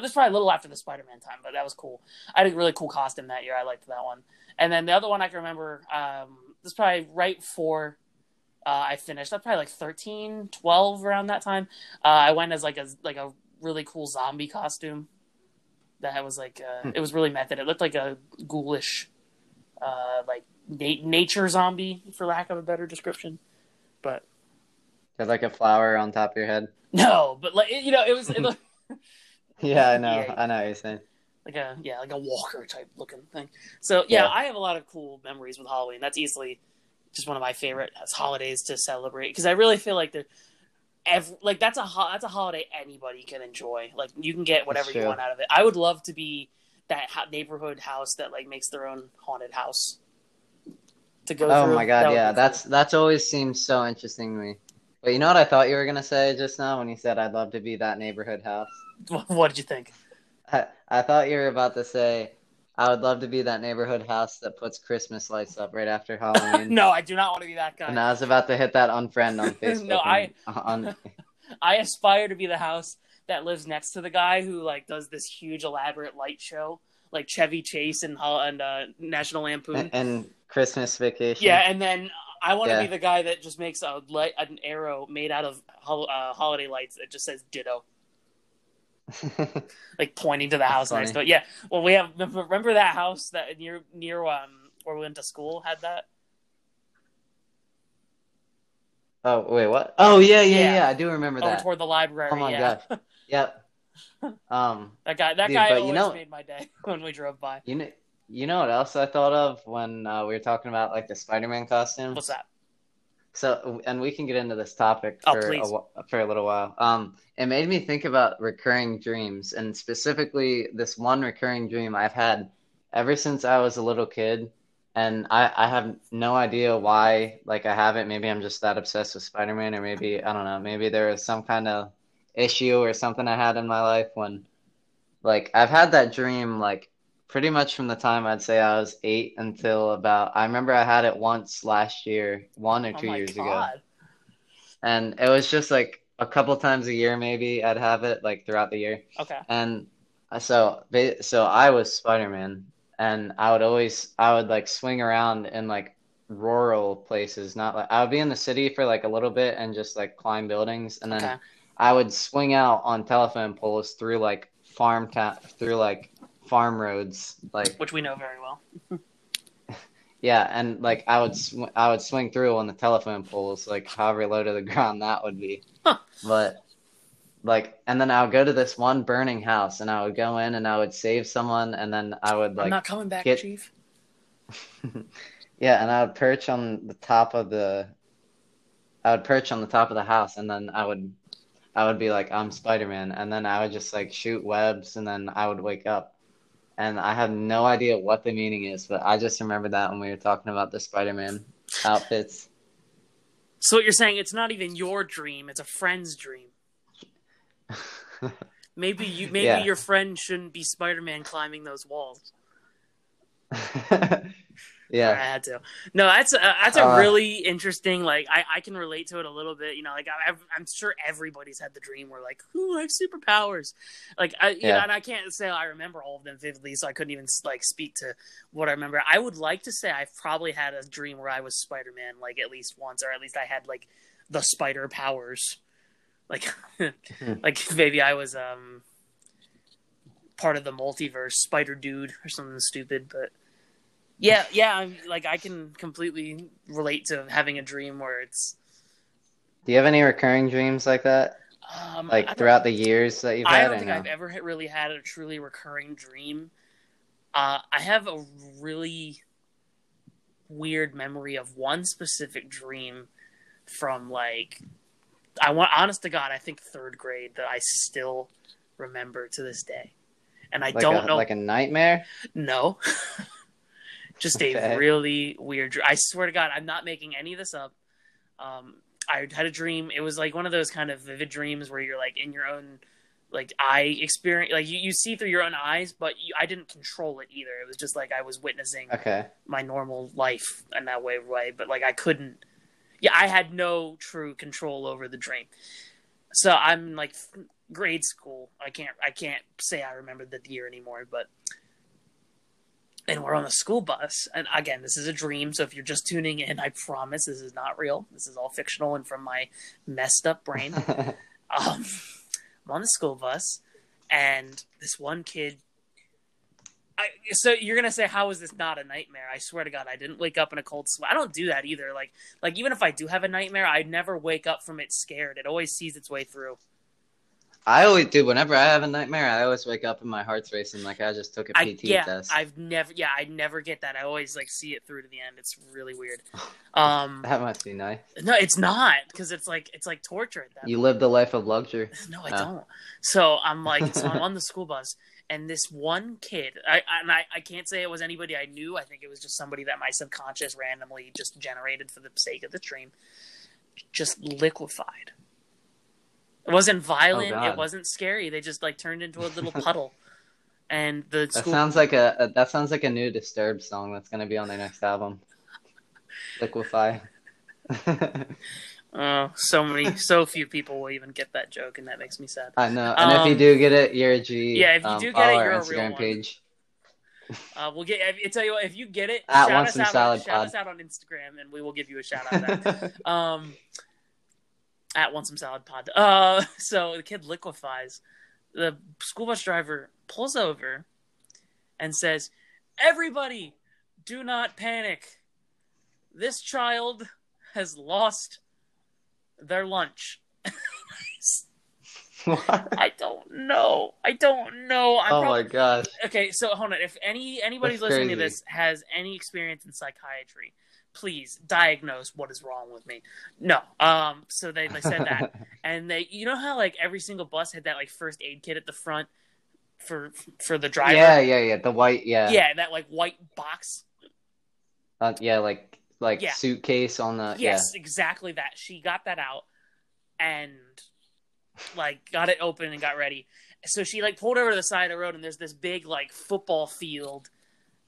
was probably a little after the Spider-Man time, but that was cool. I had a really cool costume that year. I liked that one. And then the other one I can remember, um, this is probably right before uh, I finished. That's probably like 13, 12 around that time. Uh, I went as like a like a really cool zombie costume. That was like uh, Hmm. it was really method. It looked like a ghoulish, uh, like na- nature zombie, for lack of a better description. But Got like a flower on top of your head. no, but like you know, it was it looked <laughs> <laughs> Yeah, I know. Yeah. I know what you're saying. like a yeah, like a walker type looking thing. So yeah, Yeah. I have a lot of cool memories with Halloween. That's easily just one of my favorite holidays to celebrate because I really feel like the ev- like that's a ho- that's a holiday anybody can enjoy. Like you can get whatever you want out of it. I would love to be that ha- neighborhood house that like makes their own haunted house to go Oh through. my god, would yeah. That's that's always seems so interesting to me. But you know what I thought you were gonna say just now when you said I'd love to be that neighborhood house? <laughs> what did you think? I, I thought you were about to say I would love to be that neighborhood house that puts Christmas lights up right after Halloween. <laughs> no, I do not want to be that guy. And I was about to hit that unfriend on <laughs> Facebook. No, I- <laughs> on, I aspire to be the house that lives next to the guy who like does this huge elaborate light show, like Chevy Chase and and uh, National Lampoon. and, and Christmas vacation. yeah, and then I want to Yeah. be the guy that just makes a light, an arrow made out of hol- uh, holiday lights that just says "ditto," like pointing to the house next to it. Yeah, well, we have remember that house that near near um where we went to school had that. oh wait, what? Oh yeah, yeah, Yeah. yeah. I do remember over that. toward the library. Oh my yeah. <laughs> Yep. Um, that guy, that Dude, guy but you know- made my day <laughs> when we drove by. you know, you know what else I thought of when uh, we were talking about like the Spider-Man costume? What's that? So, and we can get into this topic Oh, for a, for a little while. Um, it made me think about recurring dreams, and specifically this one recurring dream I've had ever since I was a little kid, and I, I have no idea why. Like, I have it. Maybe I'm just that obsessed with Spider-Man, or maybe I don't know. Maybe there was some kind of issue or something I had in my life when, like, I've had that dream like pretty much from the time I'd say I was eight until about. I remember I had it once last year, one or Oh two my years ago and it was just like a couple times a year maybe I'd have it like throughout the year Okay. and uh, So so I was Spider-Man, and I would always I would like swing around in like rural places, not like I would be in the city for like a little bit and just like climb buildings, and then Okay. I would swing out on telephone poles through like farm ta- through like farm roads, like Which we know very well. <laughs> yeah, and like I would sw- I would swing through on the telephone poles, like however low to the ground that would be. Huh. But like, and then I would go to this one burning house, and I would go in and I would save someone, and then I would like I'm not coming back, get- Chief. yeah, and I would perch on the top of the I would perch on the top of the house, and then I would I would be like I'm Spider-Man, and then I would just like shoot webs, and then I would wake up. And I have no idea what the meaning is, but I just remember that when we were talking about the Spider-Man outfits. So what you're saying? It's not even your dream; it's a friend's dream. <laughs> Maybe you, maybe Yeah. your friend shouldn't be Spider-Man climbing those walls. <laughs> I had to. No, that's a, that's a Uh, really interesting. Like, I, I can relate to it a little bit. You know, like I, I'm sure everybody's had the dream where like, ooh, I have superpowers. Like, I, you Yeah. know, and I can't say I remember all of them vividly, so I couldn't even like speak to what I remember. I would like to say I've probably had a dream where I was Spider Man, like at least once, or at least I had like the spider powers. Like, <laughs> like maybe I was um part of the multiverse, Spider Dude, or something stupid, but. Yeah, yeah, I'm like I can completely relate to having a dream where it's Do you have any recurring dreams like that? um, Like throughout the years that you've had. I don't think no? I've ever really had a truly recurring dream. Uh, I have a really weird memory of one specific dream from like I want honest to God, I think third grade that I still remember to this day. And I Like don't a, know like a nightmare? No. <laughs> Just a Okay. really weird dr- I swear to God, I'm not making any of this up. Um, I had a dream. It was like one of those kind of vivid dreams where you're like in your own like eye experience like you, you see through your own eyes but you, i didn't control it either it was just like i was witnessing Okay. my normal life in that way way but like i couldn't yeah i had no true control over the dream so i'm like grade school i can't i can't say i remember the year anymore but and we're on the school bus and again this is a dream so if you're just tuning in i promise this is not real this is all fictional and from my messed up brain <laughs> um, I'm on the school bus, and this one kid. I, so you're gonna say, how is this not a nightmare? I swear to God, I didn't wake up in a cold sweat. I don't do that either. Like, like even if I do have a nightmare, I never wake up from it scared. It always sees its way through. I always do. Whenever I have a nightmare, I always wake up and my heart's racing like I just took a PT yeah, test. I've never yeah, I never get that. I always like see it through to the end. It's really weird. <laughs> Um, That must be nice. no, it's not because it's like it's like torture at that. You live the life of luxury. <laughs> No, I Oh. don't. So I'm like, so I'm <laughs> on the school bus, and this one kid, I and I, I can't say it was anybody I knew. I think it was just somebody that my subconscious randomly just generated for the sake of the dream. Just liquefied. It wasn't violent. Oh, it wasn't scary. They just like turned into a little puddle, and the That sounds like a, a that sounds like a new Disturbed song that's gonna be on their next album. <laughs> Liquefy. <laughs> Oh, so many, so few people will even get that joke, and that makes me sad. I know. And if you Um, do get it, you're a G. yeah, if you Um, do get it, our you're a Instagram real one. page. Uh, we'll get. I tell you what, if you get it, At shout us out. Shout us out on Instagram, and we will give you a shout out. That. <laughs> um, at want some salad pod. Uh, <laughs> so the kid liquefies. The school bus driver pulls over and says, "Everybody, do not panic. This child has lost their lunch." <laughs> <laughs> What? I don't know. I don't know. I'm Oh my gosh. okay so hold on if any anybody's That's listening to this has any experience in psychiatry please diagnose what is wrong with me. No um so they, they said that. <laughs> And they you know how like every single bus had that like first aid kit at the front for for the driver? Yeah, yeah, yeah. The white, yeah, yeah that like white box. Uh, yeah, like like Yeah. suitcase on the yes exactly that. She got that out and like got it open and got ready. So she like pulled over to the side of the road and there's this big like football field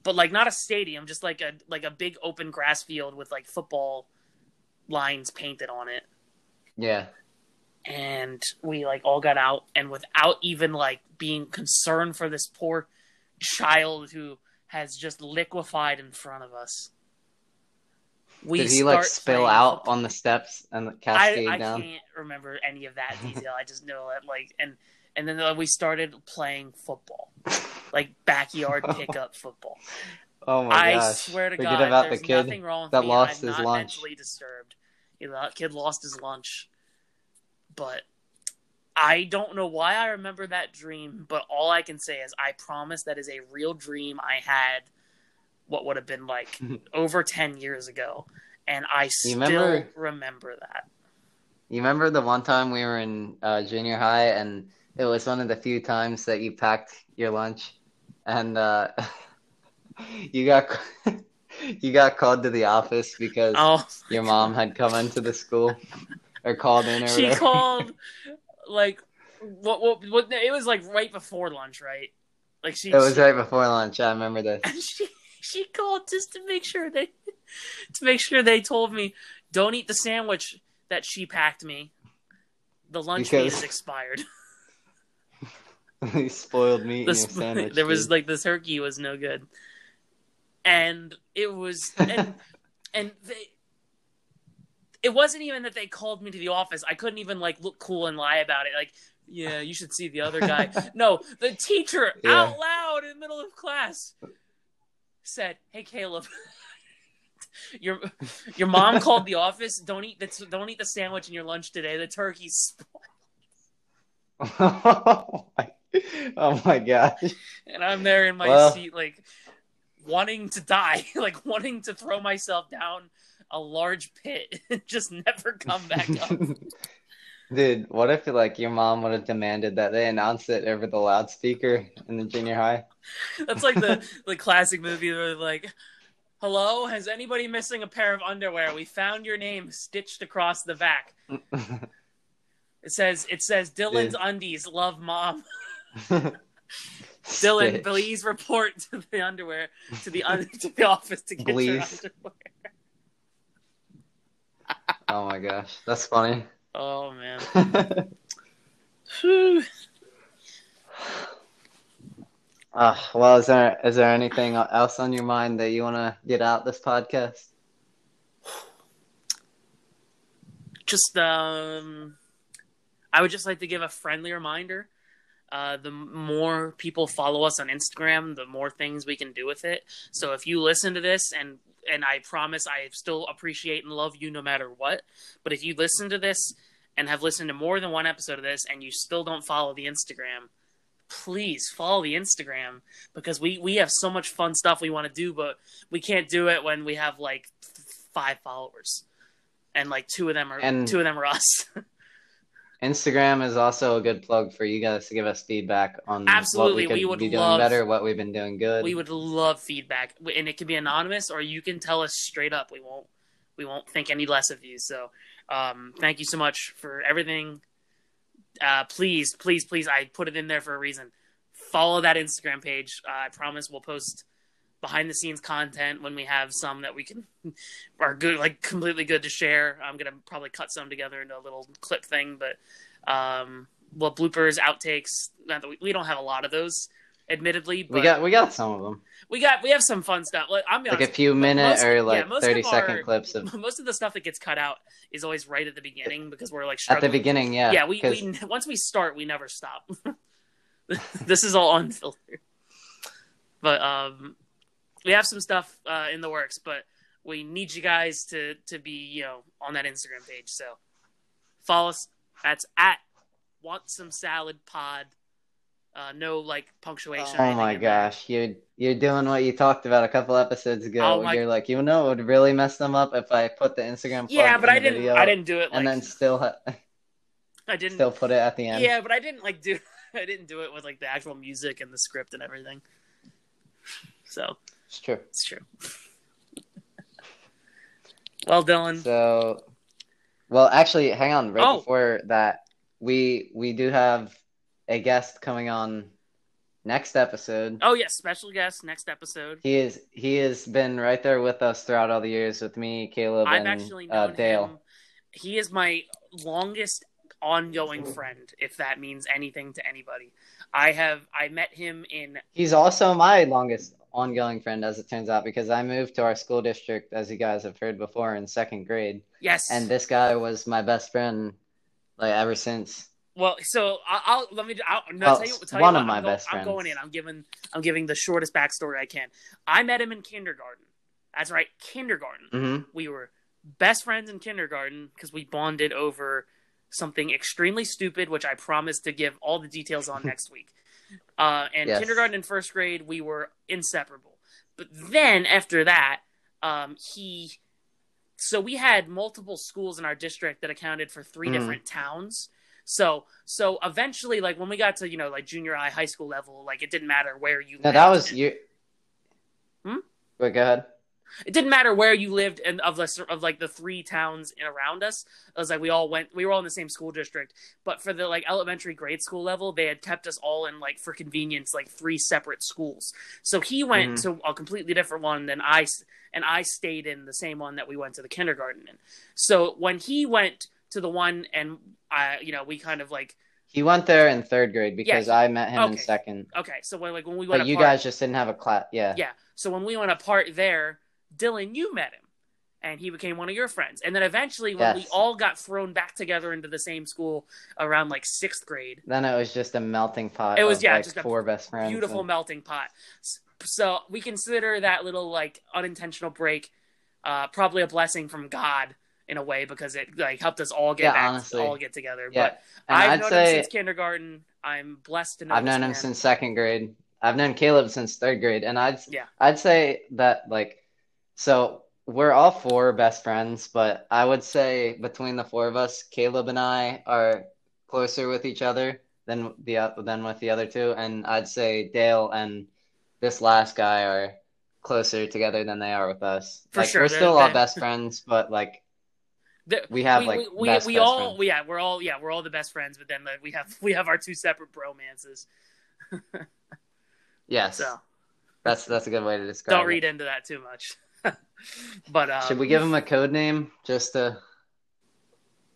but like not a stadium just like a like a big open grass field with like football lines painted on it yeah, and we like all got out and without even like being concerned for this poor child who has just liquefied in front of us. We Did he like spill out football. on the steps and I, cascade I down? I can't remember any of that detail. I just know that like and and then we started playing football, like backyard <laughs> pickup football. Oh my god. I gosh! swear to Forget God, about the there's kid nothing wrong with that me. lost I'm his not lunch. mentally disturbed. You know, that kid lost his lunch, but I don't know why I remember that dream. But all I can say is I promise that is a real dream I had. What would have been like <laughs> over ten years ago, and I still remember- remember that. You remember the one time we were in uh, junior high, and it was one of the few times that you packed your lunch, and uh, <laughs> you got <laughs> you got called to the office because Oh, your mom had come into the school or called in or she whatever. called <laughs> like what, what? What? It was like right before lunch, right? Like she. It was she- right before lunch. I remember this. and she she called just to make sure they to make sure they told me don't eat the sandwich that she packed me. The lunch meat is expired. <laughs> you spoiled meat The sp- sandwich. there was like the turkey was no good, and it was and <laughs> and they. It wasn't even that they called me to the office. I couldn't even like look cool and lie about it. Like, yeah, you should see the other guy. <laughs> no, the teacher Yeah. out loud in the middle of class said, "Hey, Caleb, your your mom called the office. Don't eat the don't eat the sandwich in your lunch today. The turkey's spoiled." oh, my, <laughs> oh my gosh! and I'm there in my Well- seat, like wanting to die, <laughs> like wanting to throw myself down a large pit and <laughs> just never come back up. Dude, what if like your mom would have demanded that they announce it over the loudspeaker in the junior high? That's like the the classic movie where like, "Hello, has anybody missing a pair of underwear? We found your name stitched across the back. It says it says Dylan's Dude. undies love mom. <laughs> Dylan, please report to the underwear to the un- to the office to get your underwear." Oh my gosh, that's funny. Oh man. <laughs> Uh, well, is there is there anything else on your mind that you want to get out this podcast? just um i would just like to give a friendly reminder uh, the more people follow us on instagram the more things we can do with it so if you listen to this and and i promise i still appreciate and love you no matter what but if you listen to this and have listened to more than one episode of this and you still don't follow the instagram please follow the instagram because we we have so much fun stuff we want to do but we can't do it when we have like five followers and like two of them are And- two of them are us. <laughs> Instagram is also a good plug for you guys to give us feedback on Absolutely, what we we could would be doing love- better, what we've been doing good. we would love feedback, and it can be anonymous, or you can tell us straight up. We won't we won't think any less of you. So, um, thank you so much for everything. Uh, please, please, please, I put it in there for a reason. Follow that Instagram page. Uh, I promise we'll post behind the scenes content when we have some that we can <laughs> are good, like completely good to share. I'm gonna probably cut some together into a little clip thing, but um, well, bloopers, outtakes. Not that we, we don't have a lot of those, admittedly. But we got we got some of them, we got we have some fun stuff. Like, I'm be like a few minute most- or like thirty of second our- clips of <laughs> most of the stuff that gets cut out is always right at the beginning because we're like at the beginning. Yeah, yeah, we, we once we start, we never stop. <laughs> this is all unfiltered. But um, we have some stuff uh, in the works, but we need you guys to to be you know on that Instagram page. So follow us. That's at want some salad pod. Uh, no like punctuation. Oh my gosh, you're you're doing what you talked about a couple episodes ago. Oh my- You're like, you know, it would really mess them up if I put the Instagram. Yeah, but I didn't. I didn't do it. Like, and then still ha- <laughs> I didn't. still put it at the end. Yeah, but I didn't like do. <laughs> I didn't do it with like the actual music and the script and everything. So it's true. it's true. <laughs> well, Dylan. So, well, actually, hang on. Right Oh. before that, we we do have a guest coming on next episode. Oh yes, special guest next episode. He is he has been right there with us throughout all the years with me, Caleb, I've and actually uh, Dale. him. He is my longest ongoing friend, if that means anything to anybody. I have I met him in He's also my longest ongoing friend, as it turns out, because I moved to our school district, as you guys have heard before, in second grade, yes, and this guy was my best friend, like ever since. Well, so I'll, I'll let me. I'll, no, Well, tell you, tell one you of what, my I'm go- best I'm going in. I'm giving. I'm giving the shortest backstory I can. I met him in kindergarten. That's right, kindergarten. hmm We were best friends in kindergarten because we bonded over something extremely stupid, which I promise to give all the details on <laughs> next week. Uh, and Yes. kindergarten and first grade, we were inseparable. But then after that, um, he. So we had multiple schools in our district that accounted for 3 Mhm. different towns. So so eventually, like when we got to you know like junior high, high school level, like it didn't matter where you. No, that was you. Hmm? Wait, go ahead. It didn't matter where you lived and of the of like the three towns in around us. It was like we all went we were all in the same school district. But for the like elementary grade school level, they had kept us all in like for convenience like three separate schools. So he went mm-hmm. to a completely different one than I and I stayed in the same one that we went to the kindergarten in. So when he went to the one and I you know we kind of like He went there in third grade because Yeah, I met him in second. okay so when like when we went But you guys just didn't have a class. Yeah. Yeah. So when we went apart there, Dylan, you met him. And he became one of your friends. And then eventually when we all got thrown back together into the same school around like sixth grade, Then it was just a melting pot. It was, of, yeah, like just a four best friends. beautiful and- melting pot. So we consider that little like unintentional break uh, probably a blessing from God in a way because it like helped us all get Yeah, back, honestly. all get together. Yeah, But and I've I'd known say him since kindergarten. I'm blessed to know. I've known him man. since second grade. I've known Caleb since third grade, and I'd Yeah. I'd say that like so we're all four best friends, but I would say between the four of us, Caleb and I are closer with each other than the than with the other two, and I'd say Dale and this last guy are closer together than they are with us. For like sure, we're still all best friends, but like The- we have we, like we, we, best, we best all friends. we- yeah we're all yeah we're all the best friends but then like, we have <laughs> we have our two separate bromances <laughs> Yes, so that's that's a good way to describe don't it. read into that too much but um, Should we give him a code name just to?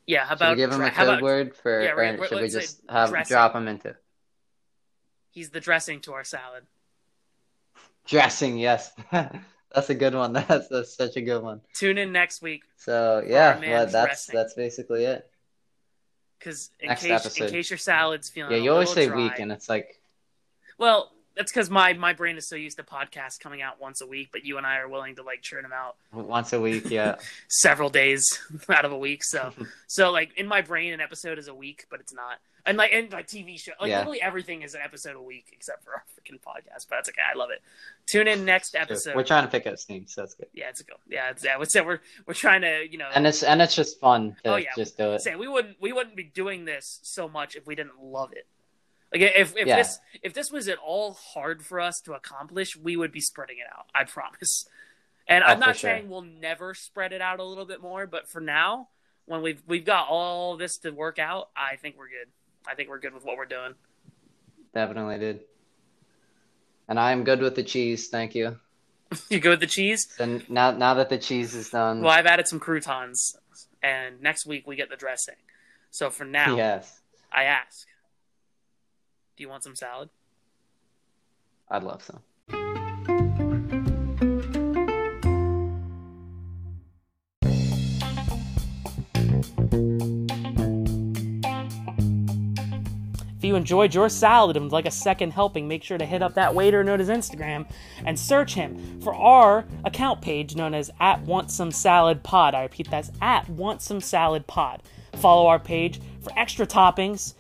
yeah how Should we about give him a code about word for, yeah, or right, should we just have drop him into he's the dressing to our salad dressing? Yes, <laughs> that's a good one. <laughs> That's that's such a good one. tune in next week So yeah, well, that's dressing. that's basically it. because in Next case in case your salad's feeling Yeah, you always say dry, week, and it's like well that's because my my brain is so used to podcasts coming out once a week but you and I are willing to like churn them out once a week. Yeah, <laughs> several days <laughs> out of a week. So, <laughs> so like in my brain, an episode is a week, but it's not. And like in like TV show, like Yeah. literally everything is an episode a week except for our freaking podcast. But that's okay. I love it. Tune in next episode. we're trying to pick up steam, so that's good. yeah, it's a go. Yeah, it's yeah. That? We're we're trying to you know. And it's and it's just fun to Oh, yeah. just do it. say we wouldn't we wouldn't be doing this so much if we didn't love it. Like if if Yeah. this if this was at all hard for us to accomplish, we would be spreading it out. I promise. And Oh, I'm not sure. saying we'll never spread it out a little bit more, but for now, when we've we've got all this to work out, I think we're good. I think we're good with what we're doing. Definitely did. And I'm good with the cheese, thank you. <laughs> You go with the cheese? And now now that the cheese is done, Well, I've added some croutons, and next week we get the dressing. So for now, yes, I ask, do you want some salad? I'd love some. If you enjoyed your salad and would like a second helping, make sure to hit up that waiter known as Instagram and search him for our account page known as at Want Some Salad Pod. I repeat, that's at Want Some Salad Pod. Follow our page for extra toppings,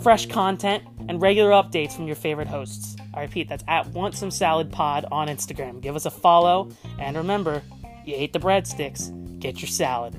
fresh content, and regular updates from your favorite hosts. I repeat, that's at Want Some Salad Pod on Instagram. Give us a follow, and remember, you ate the breadsticks, get your salad.